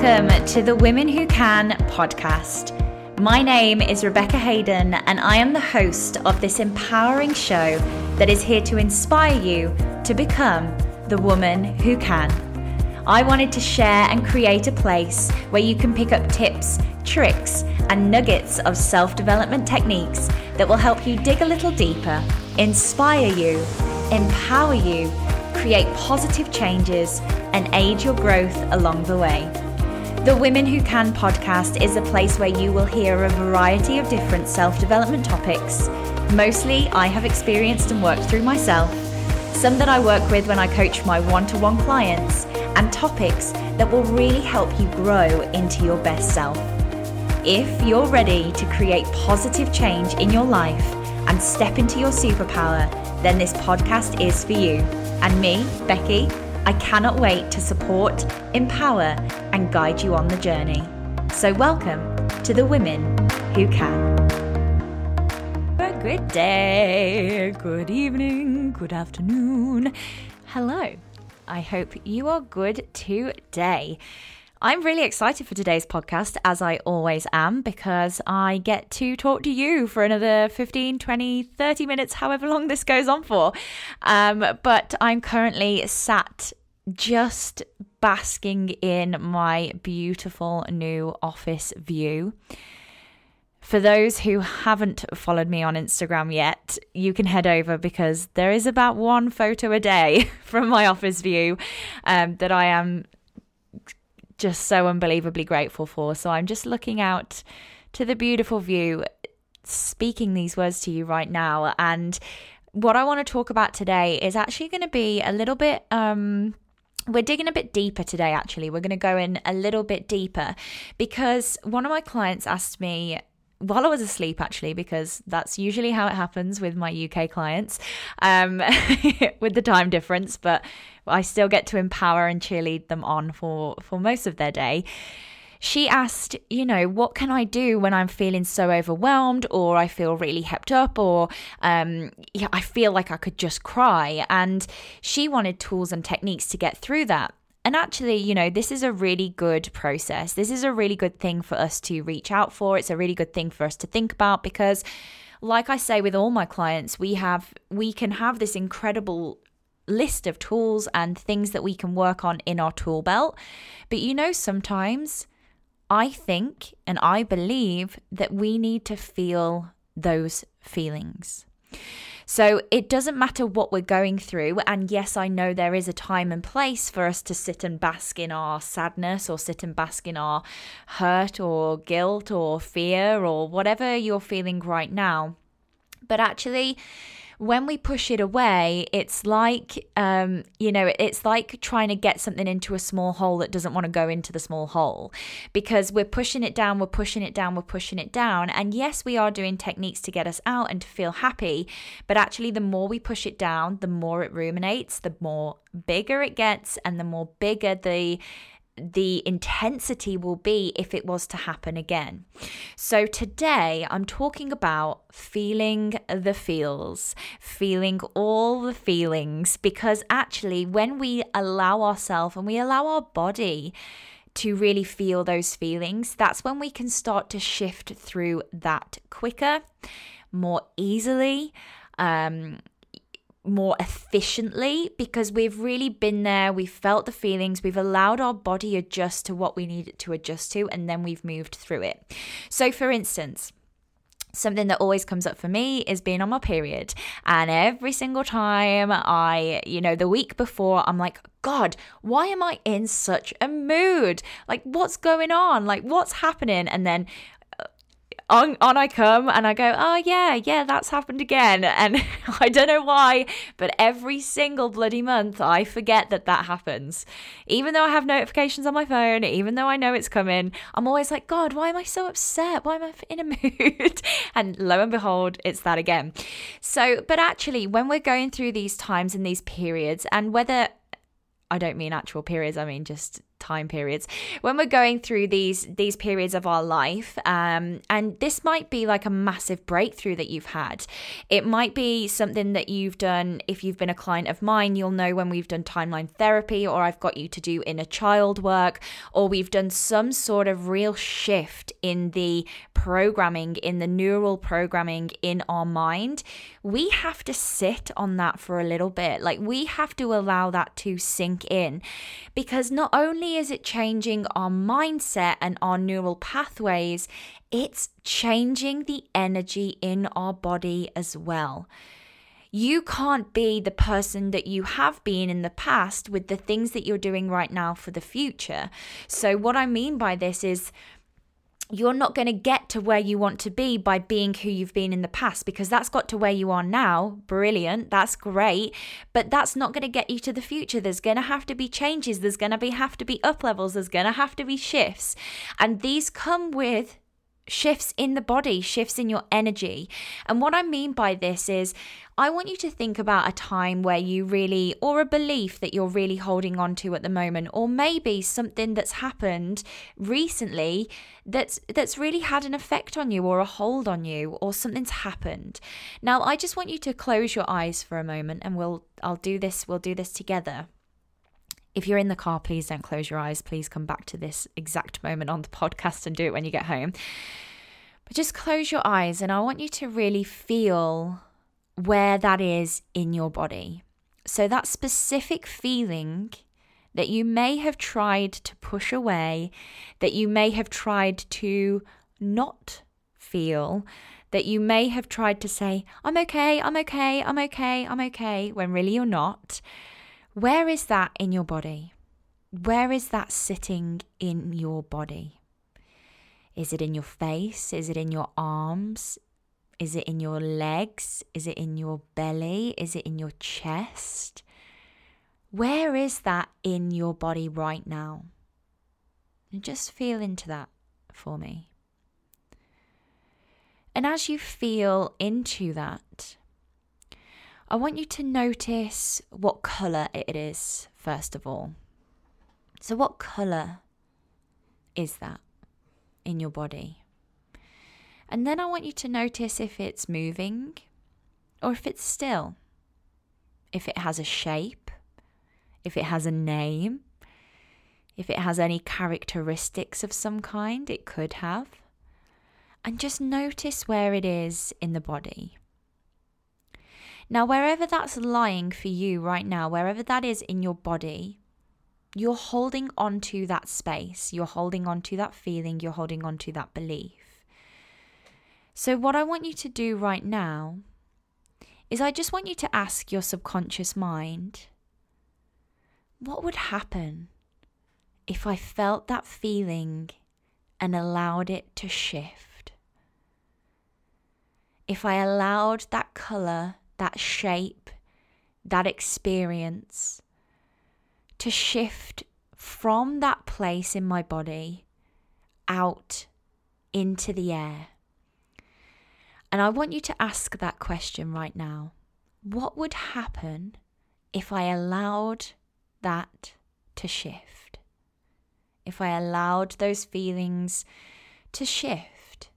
Welcome to the Women Who Can podcast. My name is Rebecca Hayden, and I am the host of this empowering show that is here to inspire you to become the woman who can. I wanted to share and create a place where you can pick up tips, tricks, and nuggets of self development techniques that will help you dig a little deeper, inspire you, empower you, create positive changes, and aid your growth along the way. The Women Who Can podcast is a place where you will hear a variety of different self development topics. Mostly, I have experienced and worked through myself, some that I work with when I coach my one to one clients, and topics that will really help you grow into your best self. If you're ready to create positive change in your life and step into your superpower, then this podcast is for you. And me, Becky, I cannot wait to support, empower, and guide you on the journey. So, welcome to the Women Who Can. A Good day, good evening, good afternoon. Hello. I hope you are good today. I'm really excited for today's podcast, as I always am, because I get to talk to you for another 15, 20, 30 minutes, however long this goes on for. Um, but I'm currently sat just basking in my beautiful new office view. For those who haven't followed me on Instagram yet, you can head over because there is about one photo a day from my office view um, that I am just so unbelievably grateful for. So I'm just looking out to the beautiful view, speaking these words to you right now. And what I want to talk about today is actually going to be a little bit. Um, we're digging a bit deeper today, actually. We're going to go in a little bit deeper because one of my clients asked me while I was asleep, actually, because that's usually how it happens with my UK clients, um, with the time difference. But I still get to empower and cheerlead them on for for most of their day. She asked, you know, what can I do when I'm feeling so overwhelmed or I feel really hepped up or um, yeah, I feel like I could just cry? And she wanted tools and techniques to get through that. And actually, you know, this is a really good process. This is a really good thing for us to reach out for. It's a really good thing for us to think about because like I say with all my clients, we have we can have this incredible list of tools and things that we can work on in our tool belt. But you know, sometimes I think and I believe that we need to feel those feelings. So it doesn't matter what we're going through. And yes, I know there is a time and place for us to sit and bask in our sadness or sit and bask in our hurt or guilt or fear or whatever you're feeling right now. But actually, when we push it away, it's like, um, you know, it's like trying to get something into a small hole that doesn't want to go into the small hole because we're pushing it down, we're pushing it down, we're pushing it down. And yes, we are doing techniques to get us out and to feel happy, but actually, the more we push it down, the more it ruminates, the more bigger it gets, and the more bigger the the intensity will be if it was to happen again. So, today I'm talking about feeling the feels, feeling all the feelings, because actually, when we allow ourselves and we allow our body to really feel those feelings, that's when we can start to shift through that quicker, more easily. Um, more efficiently because we've really been there, we've felt the feelings, we've allowed our body adjust to what we need it to adjust to, and then we've moved through it. So, for instance, something that always comes up for me is being on my period. And every single time I, you know, the week before, I'm like, God, why am I in such a mood? Like, what's going on? Like, what's happening? And then on, on I come and I go, oh yeah, yeah, that's happened again. And I don't know why, but every single bloody month I forget that that happens. Even though I have notifications on my phone, even though I know it's coming, I'm always like, God, why am I so upset? Why am I in a mood? and lo and behold, it's that again. So, but actually, when we're going through these times and these periods, and whether I don't mean actual periods, I mean just time periods. When we're going through these these periods of our life um, and this might be like a massive breakthrough that you've had. It might be something that you've done if you've been a client of mine you'll know when we've done timeline therapy or i've got you to do inner child work or we've done some sort of real shift in the programming in the neural programming in our mind. We have to sit on that for a little bit. Like we have to allow that to sink in because not only is it changing our mindset and our neural pathways, it's changing the energy in our body as well. You can't be the person that you have been in the past with the things that you're doing right now for the future. So, what I mean by this is you're not going to get to where you want to be by being who you've been in the past because that's got to where you are now. Brilliant. That's great. But that's not going to get you to the future. There's going to have to be changes. There's going to be have to be up levels. There's going to have to be shifts. And these come with shifts in the body, shifts in your energy. And what I mean by this is, I want you to think about a time where you really, or a belief that you're really holding on to at the moment, or maybe something that's happened recently that's that's really had an effect on you, or a hold on you, or something's happened. Now, I just want you to close your eyes for a moment, and we'll I'll do this. We'll do this together. If you're in the car, please don't close your eyes. Please come back to this exact moment on the podcast and do it when you get home. But just close your eyes, and I want you to really feel where that is in your body. So, that specific feeling that you may have tried to push away, that you may have tried to not feel, that you may have tried to say, I'm okay, I'm okay, I'm okay, I'm okay, when really you're not. Where is that in your body? Where is that sitting in your body? Is it in your face? Is it in your arms? Is it in your legs? Is it in your belly? Is it in your chest? Where is that in your body right now? Just feel into that for me. And as you feel into that, I want you to notice what colour it is, first of all. So, what colour is that in your body? And then I want you to notice if it's moving or if it's still, if it has a shape, if it has a name, if it has any characteristics of some kind, it could have. And just notice where it is in the body. Now, wherever that's lying for you right now, wherever that is in your body, you're holding on to that space, you're holding on to that feeling, you're holding on to that belief. So, what I want you to do right now is I just want you to ask your subconscious mind what would happen if I felt that feeling and allowed it to shift? If I allowed that colour, that shape, that experience to shift from that place in my body out into the air. And I want you to ask that question right now. What would happen if I allowed that to shift? If I allowed those feelings to shift?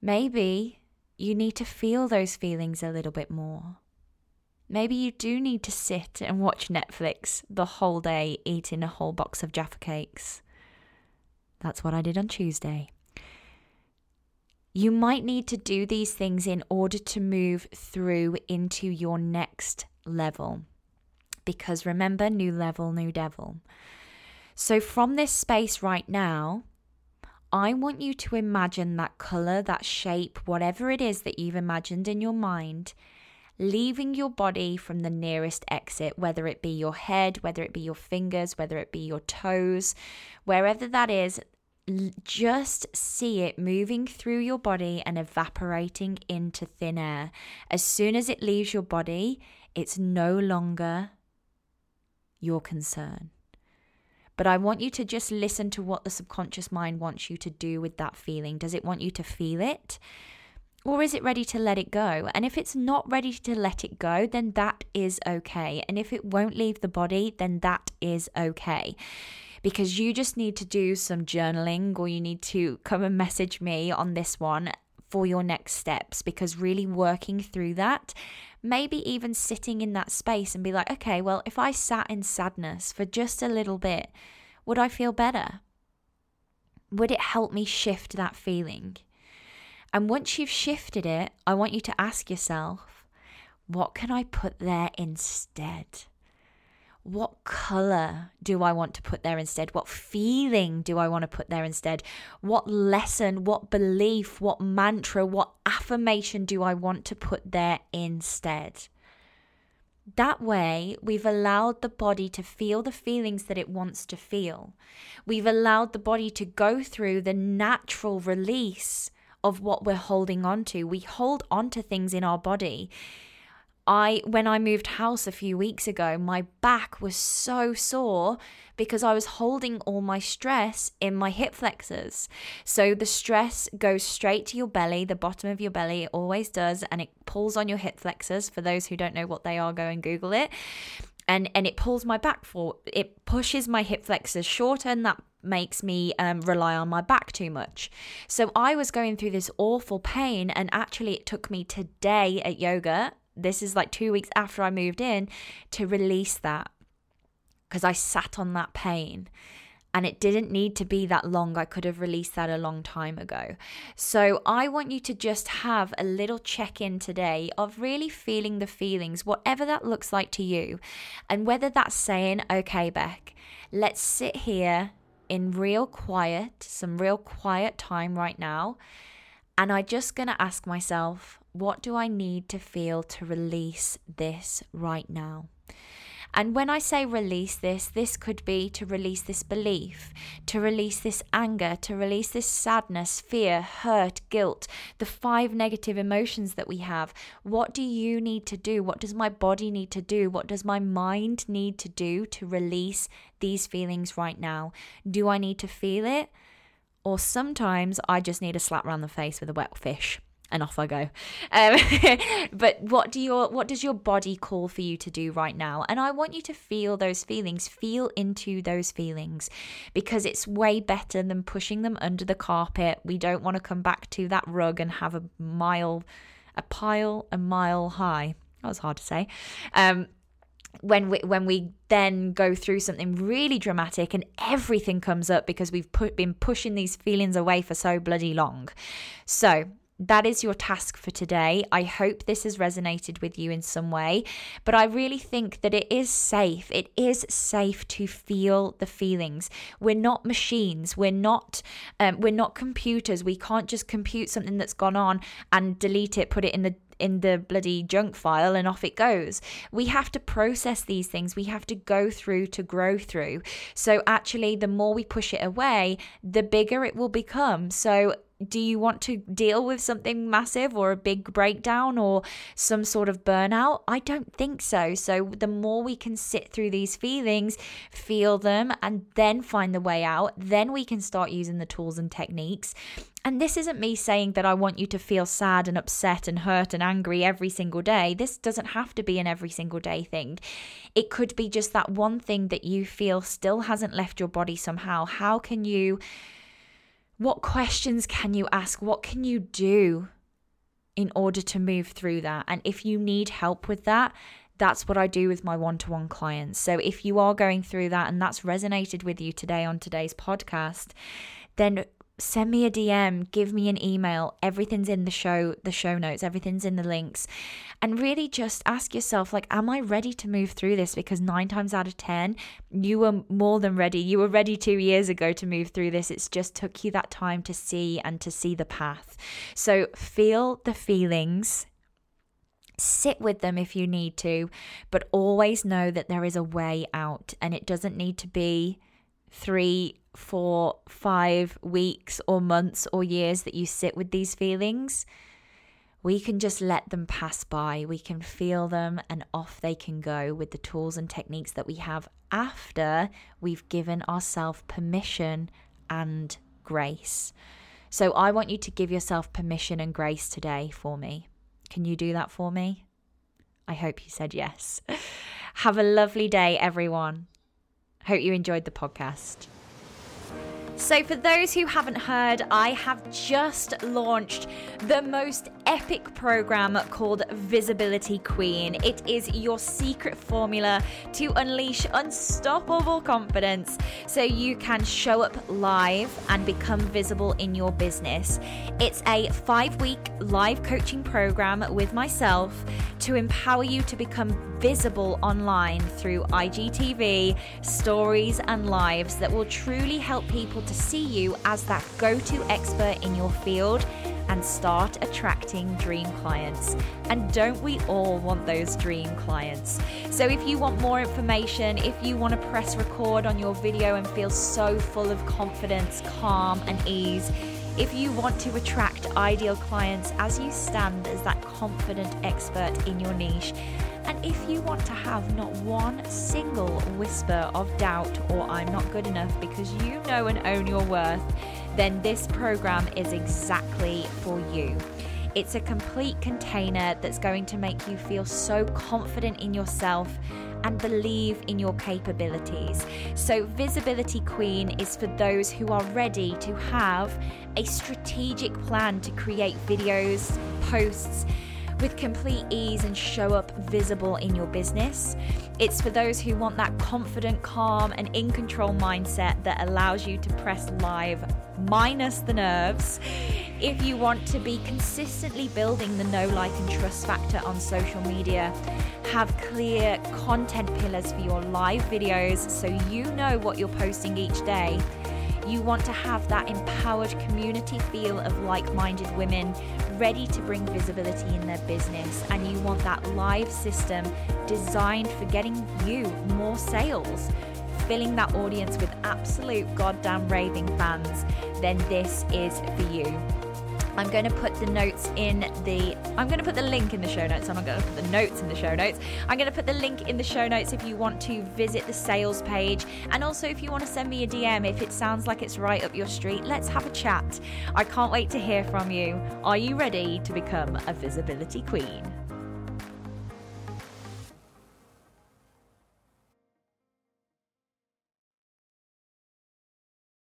Maybe you need to feel those feelings a little bit more. Maybe you do need to sit and watch Netflix the whole day eating a whole box of Jaffa cakes. That's what I did on Tuesday. You might need to do these things in order to move through into your next level. Because remember, new level, new devil. So, from this space right now, I want you to imagine that color, that shape, whatever it is that you've imagined in your mind, leaving your body from the nearest exit, whether it be your head, whether it be your fingers, whether it be your toes, wherever that is, just see it moving through your body and evaporating into thin air. As soon as it leaves your body, it's no longer your concern. But I want you to just listen to what the subconscious mind wants you to do with that feeling. Does it want you to feel it? Or is it ready to let it go? And if it's not ready to let it go, then that is okay. And if it won't leave the body, then that is okay because you just need to do some journaling or you need to come and message me on this one for your next steps because really working through that, maybe even sitting in that space and be like, okay, well, if I sat in sadness for just a little bit, would I feel better? Would it help me shift that feeling? And once you've shifted it, I want you to ask yourself, what can I put there instead? What color do I want to put there instead? What feeling do I want to put there instead? What lesson, what belief, what mantra, what affirmation do I want to put there instead? That way, we've allowed the body to feel the feelings that it wants to feel. We've allowed the body to go through the natural release of what we're holding on to. We hold on to things in our body I when I moved house a few weeks ago, my back was so sore because I was holding all my stress in my hip flexors. So the stress goes straight to your belly, the bottom of your belly, it always does, and it pulls on your hip flexors. For those who don't know what they are, go and Google it. And and it pulls my back for it pushes my hip flexors shorter and that makes me um, rely on my back too much. So I was going through this awful pain, and actually, it took me today at yoga this is like two weeks after I moved in to release that because I sat on that pain and it didn't need to be that long. I could have released that a long time ago. So I want you to just have a little check in today of really feeling the feelings, whatever that looks like to you. And whether that's saying, okay, Beck, let's sit here in real quiet, some real quiet time right now. And I'm just going to ask myself, what do I need to feel to release this right now? And when I say release this, this could be to release this belief, to release this anger, to release this sadness, fear, hurt, guilt, the five negative emotions that we have. What do you need to do? What does my body need to do? What does my mind need to do to release these feelings right now? Do I need to feel it? Or sometimes I just need a slap around the face with a wet fish and off I go. Um, but what do your what does your body call for you to do right now? And I want you to feel those feelings, feel into those feelings, because it's way better than pushing them under the carpet. We don't want to come back to that rug and have a mile, a pile a mile high. That was hard to say. Um, when we when we then go through something really dramatic and everything comes up because we've put, been pushing these feelings away for so bloody long. So that is your task for today. I hope this has resonated with you in some way, but I really think that it is safe. It is safe to feel the feelings. We're not machines. We're not um, we're not computers. We can't just compute something that's gone on and delete it, put it in the in the bloody junk file and off it goes. We have to process these things. We have to go through to grow through. So actually the more we push it away, the bigger it will become. So do you want to deal with something massive or a big breakdown or some sort of burnout? I don't think so. So, the more we can sit through these feelings, feel them, and then find the way out, then we can start using the tools and techniques. And this isn't me saying that I want you to feel sad and upset and hurt and angry every single day. This doesn't have to be an every single day thing. It could be just that one thing that you feel still hasn't left your body somehow. How can you? What questions can you ask? What can you do in order to move through that? And if you need help with that, that's what I do with my one to one clients. So if you are going through that and that's resonated with you today on today's podcast, then send me a DM, give me an email. Everything's in the show, the show notes, everything's in the links. And really just ask yourself like am I ready to move through this because 9 times out of 10 you were more than ready. You were ready 2 years ago to move through this. It's just took you that time to see and to see the path. So feel the feelings sit with them if you need to, but always know that there is a way out and it doesn't need to be three, four, five weeks or months or years that you sit with these feelings. We can just let them pass by. We can feel them and off they can go with the tools and techniques that we have after we've given ourselves permission and grace. So I want you to give yourself permission and grace today for me. Can you do that for me? I hope you said yes. Have a lovely day, everyone. Hope you enjoyed the podcast. So, for those who haven't heard, I have just launched the most epic program called Visibility Queen. It is your secret formula to unleash unstoppable confidence so you can show up live and become visible in your business. It's a five week live coaching program with myself to empower you to become visible online through IGTV, stories, and lives that will truly help people to see you as that go to expert in your field and start attracting dream clients. And don't we all want those dream clients? So, if you want more information, if you want to press record on your video and feel so full of confidence, calm, and ease, if you want to attract ideal clients as you stand as that confident expert in your niche, and if you want to have not one single whisper of doubt or I'm not good enough because you know and own your worth, then this program is exactly for you. It's a complete container that's going to make you feel so confident in yourself and believe in your capabilities. So, Visibility Queen is for those who are ready to have a strategic plan to create videos, posts, with complete ease and show up visible in your business. It's for those who want that confident, calm, and in control mindset that allows you to press live minus the nerves. If you want to be consistently building the know, like, and trust factor on social media, have clear content pillars for your live videos so you know what you're posting each day you want to have that empowered community feel of like minded women ready to bring visibility in their business, and you want that live system designed for getting you more sales, filling that audience with absolute goddamn raving fans, then this is for you. I'm going to put the notes in the I'm going to put the link in the show notes. I'm not going to put the notes in the show notes. I'm going to put the link in the show notes if you want to visit the sales page and also if you want to send me a DM if it sounds like it's right up your street. Let's have a chat. I can't wait to hear from you. Are you ready to become a visibility queen?